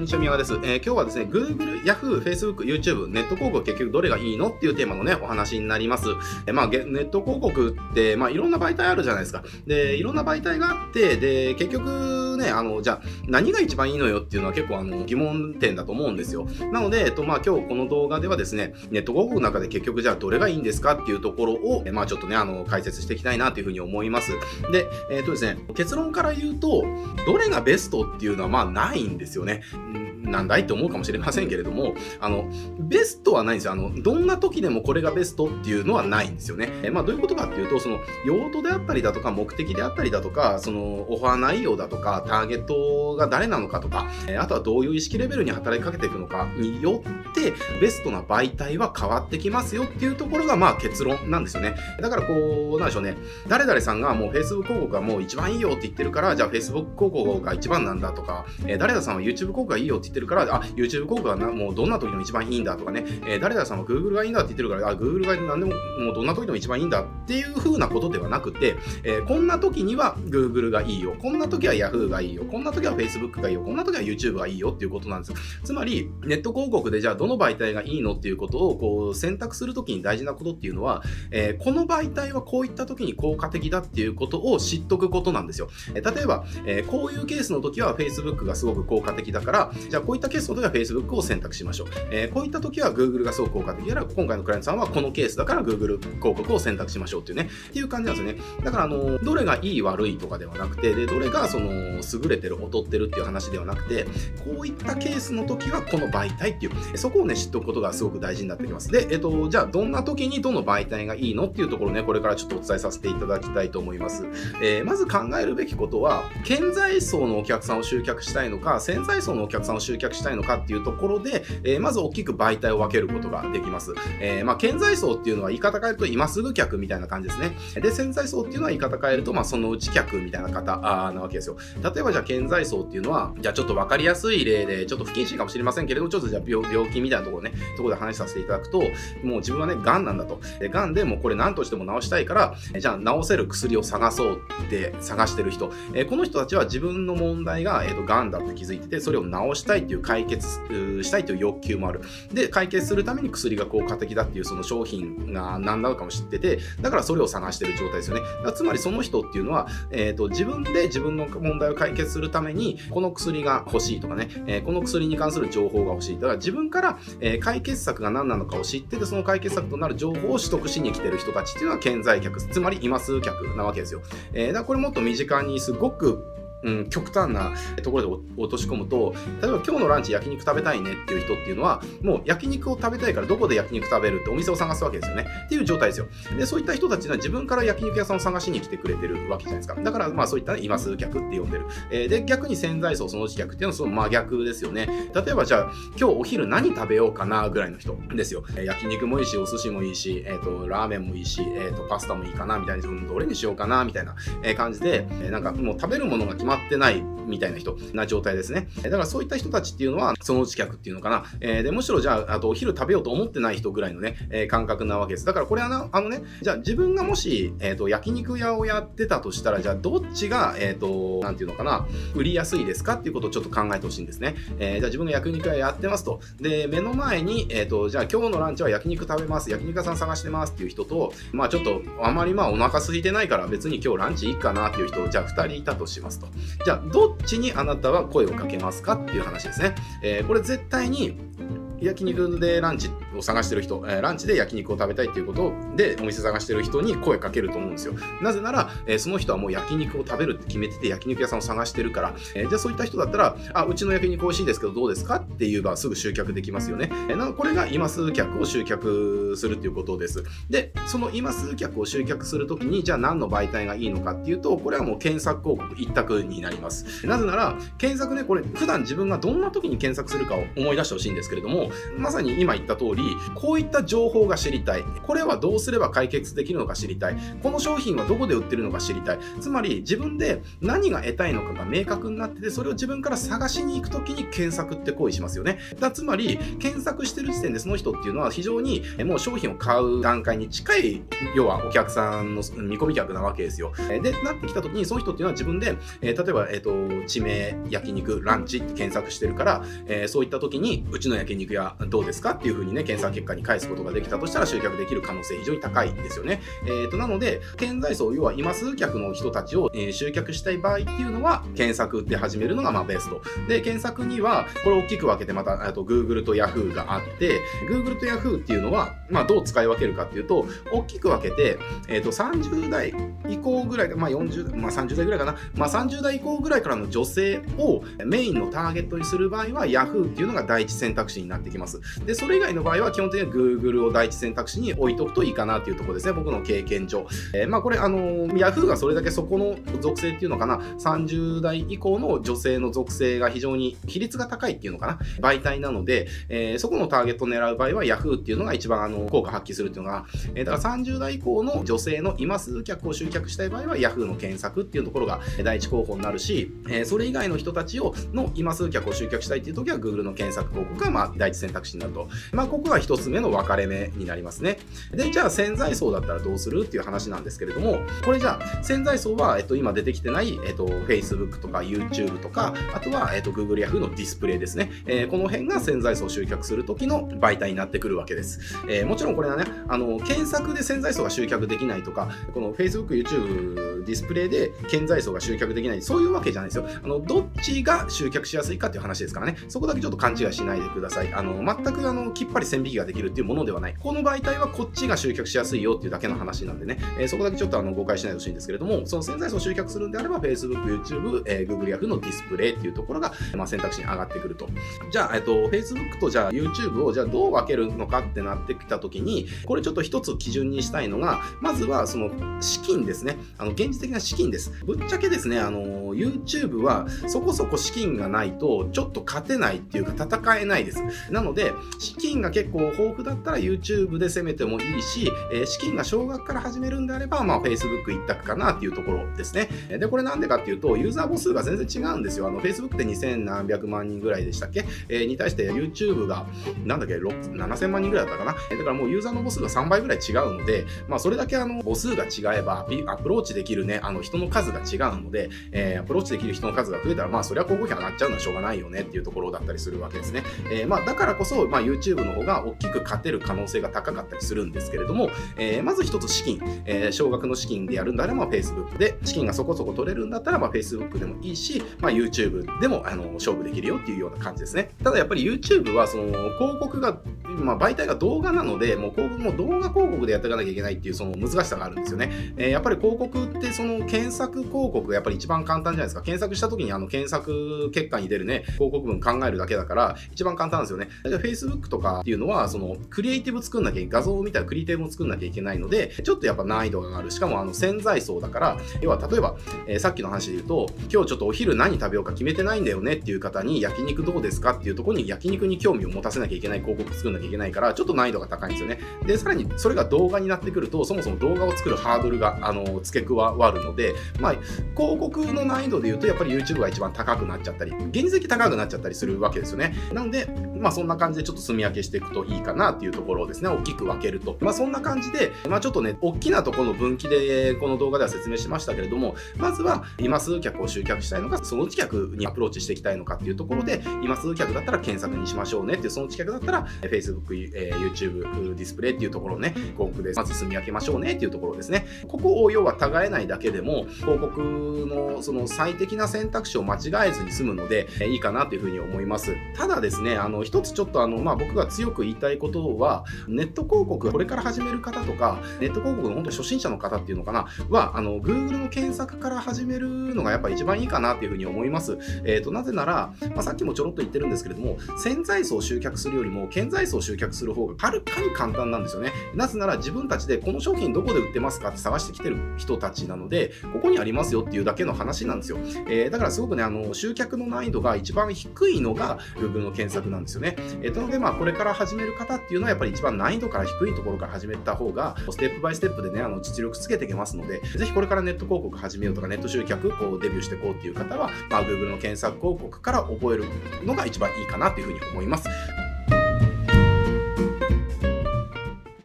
んにちは、宮川です。えー、今日はですね、Google、Yahoo、Facebook、YouTube、ネット広告結局どれがいいのっていうテーマのね、お話になります。えー、まあ、ネット広告って、まあ、いろんな媒体あるじゃないですか。で、いろんな媒体があって、で、結局ね、あの、じゃあ、何が一番いいのよっていうのは結構あの、疑問点だと思うんですよ。なので、えっと、まあ、今日この動画ではですね、ネット広告の中で結局じゃあどれがいいんですかっていうところを、まあ、ちょっとね、あの、解説していきたいなというふうに思います。で、えっとですね、結論から言うと、どれがベストっていうのはまあないんですよね。なんだいって思うかもしれませんけれども、あの、ベストはないんですよ。あの、どんな時でもこれがベストっていうのはないんですよね。えまあ、どういうことかっていうと、その、用途であったりだとか、目的であったりだとか、その、オファー内容だとか、ターゲットが誰なのかとか、えあとはどういう意識レベルに働きかけていくのかによって、ベストな媒体は変わってきますよっていうところが、まあ、結論なんですよね。だから、こう、なんでしょうね。誰々さんがもう Facebook 広告がもう一番いいよって言ってるから、じゃあ Facebook 広告が一番なんだとか、え誰々さんは YouTube 広告がいいよって言ってるから、あ、YouTube 広告がなもうどんな時でも一番いいんだとかね、えー、誰々さんは Google がいいんだって言ってるから、あ、Google が何でも、もうどんな時でも一番いいんだっていう風なことではなくて、えー、こんな時には Google がいいよ、こんな時は Yahoo がいいよ、こんな時は Facebook がいいよ、こんな時は YouTube がいいよっていうことなんです。つまり、ネット広告でじゃあどの媒体がいいのっていうことをこう選択するときに大事なことっていうのは、えー、この媒体はこういった時に効果的だっていうことを知っとくことなんですよ。えー、例えば、えー、こういうケースの時は Facebook がすごく効果的だから、じゃあこういったケースの時は Facebook を選択しましょう。えー、こういった時は Google がすごく効果的だから、今回のクライアントさんはこのケースだから Google 広告を選択しましょうっていうね、っていう感じなんですよね。だから、あの、どれがいい悪いとかではなくて、で、どれがその、優れてる、劣ってるっていう話ではなくて、こういったケースの時はこの媒体っていう、そこをね、知っておくことがすごく大事になってきます。で、えっと、じゃあ、どんな時にどの媒体がいいのっていうところね、これからちょっとお伝えさせていただきたいと思います。えー、まず考えるべきことは、顕在層のお客さんを集客したいのか、潜在層のお客さんを集集客したいのかっていうところで、えー、まず大きく媒体を分けることができます。えー、まあ、顕在層っていうのは言い方変えると今すぐ客みたいな感じですね。で、潜在層っていうのは言い方変えると、まあ、そのうち客みたいな方あなわけですよ。例えばじゃあ顕在層っていうのは、じゃあちょっと分かりやすい例で、ちょっと不謹慎かもしれませんけれども、ちょっとじゃあ病病気みたいなところね、ところで話させていただくと、もう自分はね、癌なんだと。癌でもこれ何としても治したいから、じゃあ治せる薬を探そうって探してる人。えこの人たちは自分の問題が、えーと、癌だって気づいてて、それを治したいっていう解決したいという欲求もある。で、解決するために薬が効果的だっていうその商品が何なのかも知ってて、だからそれを探してる状態ですよね。つまりその人っていうのは、えーと、自分で自分の問題を解決するために、この薬が欲しいとかね、えー、この薬に関する情報が欲しい。だから自分から、えー、解決策が何なのかを知ってて、その解決策となる情報を取得しに来てる人たちっていうのは潜在客、つまり今数客なわけですよ。えー、だからこれもっと身近にすごくうん、極端なところで落とし込むと、例えば今日のランチ焼肉食べたいねっていう人っていうのは、もう焼肉を食べたいからどこで焼肉食べるってお店を探すわけですよね。っていう状態ですよ。で、そういった人たちは自分から焼肉屋さんを探しに来てくれてるわけじゃないですか。だから、まあそういったね、今数客って呼んでる。えー、で、逆に潜在層そのうち客っていうのはその真逆ですよね。例えばじゃあ、今日お昼何食べようかなぐらいの人ですよ。焼肉もいいし、お寿司もいいし、えっ、ー、と、ラーメンもいいし、えっ、と、パスタもいいかなみたいな、どれにしようかなみたいな感じで、えなんかもう食べるものが決まってないみたいな人な状態ですね。だからそういった人たちっていうのは、そのうち客っていうのかな。えー、で、むしろじゃあ、あとお昼食べようと思ってない人ぐらいのね、えー、感覚なわけです。だからこれはな、あのね、じゃあ自分がもし、えっ、ー、と、焼肉屋をやってたとしたら、じゃあどっちが、えっ、と、なんていうのかな、売りやすいですかっていうことをちょっと考えてほしいんですね。えじゃあ自分が焼肉屋やってますと。で、目の前に、えっ、と、じゃあ今日のランチは焼肉食べます。焼肉屋さん探してますっていう人と、まあちょっと、あまりまあお腹空いてないから別に今日ランチいいかなっていう人、じゃあ2人いたとしますと。じゃあどっちにあなたは声をかけますかっていう話ですね。えー、これ絶対に焼肉でランチを探してる人、えー、ランチで焼肉を食べたいっていうことでお店探してる人に声かけると思うんですよ。なぜなら、えー、その人はもう焼肉を食べるって決めてて焼肉屋さんを探してるから、えー、じゃあそういった人だったら、あ、うちの焼肉美味しいですけどどうですか？って言えばすぐ集客できますよね。えー、なこれが今数客を集客するっていうことです。で、その今数客を集客するときに、じゃあ何の媒体がいいのかっていうと、これはもう検索広告一択になります。なぜなら、検索ね、これ普段自分がどんな時に検索するかを思い出してほしいんですけれども、まさに今言った通り、こういった情報が知りたい。これはどうすれば解決できるのか知りたい。この商品はどこで売ってるのか知りたい。つまり自分で何が得たいのかが明確になってて、それを自分から探しに行くときに検索って行為しますよね。だつまり、検索してる時点でその人っていうのは非常にもう商品を買う段階に近い、要はお客さんの見込み客なわけですよ。で、なってきたときにその人っていうのは自分で、え、例えば、えっ、ー、と、地名、焼肉、ランチって検索してるから、えー、そういったときに、うちの焼肉屋どうですかっていうふうにね、検索結果に返すことができたとしたら集客できる可能性非常に高いんですよね。えー、と、なので、潜在層、要は今数客の人たちを、えー、集客したい場合っていうのは、検索で始めるのがまあベスト。で、検索には、これ大きく分けてまた、あと Google と Yahoo があって、Google と Yahoo っていうのは、まあどう使い分けるかっていうと、大きく分けて、えっ、ー、と、30代以降ぐらい、まあ40、まあ30代ぐらいかな、まあ30代以降ぐらいからの女性をメインのターゲットにする場合は Yahoo っていうのが第一選択肢になってきます。で、それ以外の場合は基本的には Google を第一選択肢に置いとくといいかなっていうところですね。僕の経験上。えー、まあこれ、あの、Yahoo がそれだけそこの属性っていうのかな、30代以降の女性の属性が非常に比率が高いっていうのかな、媒体なので、えー、そこのターゲットを狙う場合は Yahoo っていうのが一番あの効果発揮するっていうのが、えー、だから30代以降の女性の今数客を集客したい場合は Yahoo の検索っていうところが第一候補になるし、えー、それ以外の人たちをの今数客を集客したいっていう時は Google の検索広告がまあ第一選択肢になると。まあここが一つ目の分かれ目になりますね。で、じゃあ潜在層だったらどうするっていう話なんですけれども、これじゃあ潜在層は、えっと、今出てきてない、えっと、Facebook とか YouTube とか、あとは、えっと、Google Yahoo のディスプレイですね。えー、この辺が潜在層を集客する時の媒体になってくるわけです。えー、もちろんこれはね、あの、検索で潜在層が集客できないとか、この Facebook、YouTube、ディスプレイで潜在層が集客できない、そういうわけじゃないですよ。あの、どっちが集客しやすいかっていう話ですからね。そこだけちょっと勘違いしないでください。あの、全くあの、きっぱり線引きができるっていうものではない。この媒体はこっちが集客しやすいよっていうだけの話なんでね、えー、そこだけちょっとあの誤解しないでほしいんですけれども、その潜在層を集客するんであれば、Facebook、YouTube、えー、Google Yahoo のディスプレイっていうところが、まあ、選択肢に上がってくると。じゃあ、えっと、Facebook とじゃあ YouTube をじゃあどう分けるのかってなってきたときに、これちょっと一つ基準にしたいのが、まずはその資金ですね。あの、現実的な資金です。ぶっちゃけですね、あの、YouTube はそこそこ資金がないと、ちょっと勝てないっていうか戦えないです。なので、資金が結構豊富だったら YouTube で攻めてもいいし、え、資金が少額から始めるんであれば、まあ、Facebook 一択かなっていうところですね。で、これなんでかっていうと、ユーザー母数が全然違うんですよ。あの、Facebook って2000何百万人ぐらいでしたっけ、えー、に対して YouTube が、なんだっけ、7000万人ぐらいだったかな？だからもうユーザーの母数が3倍ぐらい違うので、まあ、それだけあの、母数が違えば、アプローチできるね、あの、人の数が違うので、えー、アプローチできる人の数が増えたら、まあ、それは広告費上がっちゃうのはしょうがないよねっていうところだったりするわけですね。えー、まあ、だからこそ、まあ、YouTube の方が大きく勝てる可能性が高かったりするんですけれども、えー、まず一つ資金、えー、少額の資金でやるんだら、まあ、Facebook で、資金がそこそこ取れるんだったら、まあ、Facebook でもいいし、まあ、YouTube でも、あの、勝負できるよっていうような感じですね。ただやっぱり YouTube は、その、広告が、まあ、媒体が動画なので、もう広告も動画広告でやっていかなきゃいけないっていう、その難しさがあるんですよね。えー、やっぱり広告って、その、検索広告がやっぱり一番簡単じゃないですか。検索した時に、あの、検索結果に出るね、広告文考えるだけだから、一番簡単ですよね。じゃ Facebook とかっていうのは、その、クリエイティブ作んなきゃ、画像を見たらクリエイティブを作んなきゃいけないので、ちょっとやっぱ難易度がある。しかも、あの、潜在層だから、要は例えば、えー、さっきの話で言うと、今日ちょっとお昼何食べようか決めてないんだよねっていう方に、焼肉どうですかっていうところに焼肉に興味を持たせなきゃいけない広告作んなきゃいけないから、ちょっと難易度が高いんですよね。で、さらにそれが動画になってくると、そもそも動画を作るハードルが、あの、付け加わるので、まあ、広告の難易度で言うと、やっぱり YouTube が一番高くなっちゃったり、現実的高くなっちゃったりするわけですよね。なので、まあそんな感じでちょっと住み分けしていくといいかなっていうところをですね、大きく分けると。まあそんな感じで、まあちょっとね、大きなところの分岐でこの動画では説明しましたけれども、まずは今数客を集客したいのか、そのうち客にアプローチしていきたいのかっていうところで、今数客だったら検索にしましょうねっていう、そのうち客だったら Facebook、えー、YouTube、ディスプレイっていうところをね、広告でまず住み分けましょうねっていうところですね。ここを要は違えないだけでも、広告のその最適な選択肢を間違えずに済むので、いいかなというふうに思います。ただですね、あの、一つちょっとあの、まあ、僕が強く言いたいことは、ネット広告、これから始める方とか、ネット広告の本当初心者の方っていうのかな、は、あの、Google の検索から始めるのがやっぱ一番いいかなっていうふうに思います。えっ、ー、と、なぜなら、まあ、さっきもちょろっと言ってるんですけれども、潜在層を集客するよりも、顕在層を集客する方がはるかに簡単なんですよね。なぜなら自分たちでこの商品どこで売ってますかって探してきてる人たちなのので、ここにありますよっていうだけの話なんですよ。えー、だからすごくね、あの、集客の難易度が一番低いのが Google の検索なんですよね。えー、なので、まあ、これから始める方っていうのは、やっぱり一番難易度から低いところから始めた方が、ステップバイステップでね、あの、実力つけていけますので、ぜひこれからネット広告始めようとか、ネット集客、こう、デビューしていこうっていう方は、まあ、Google の検索広告から覚えるのが一番いいかなというふうに思います。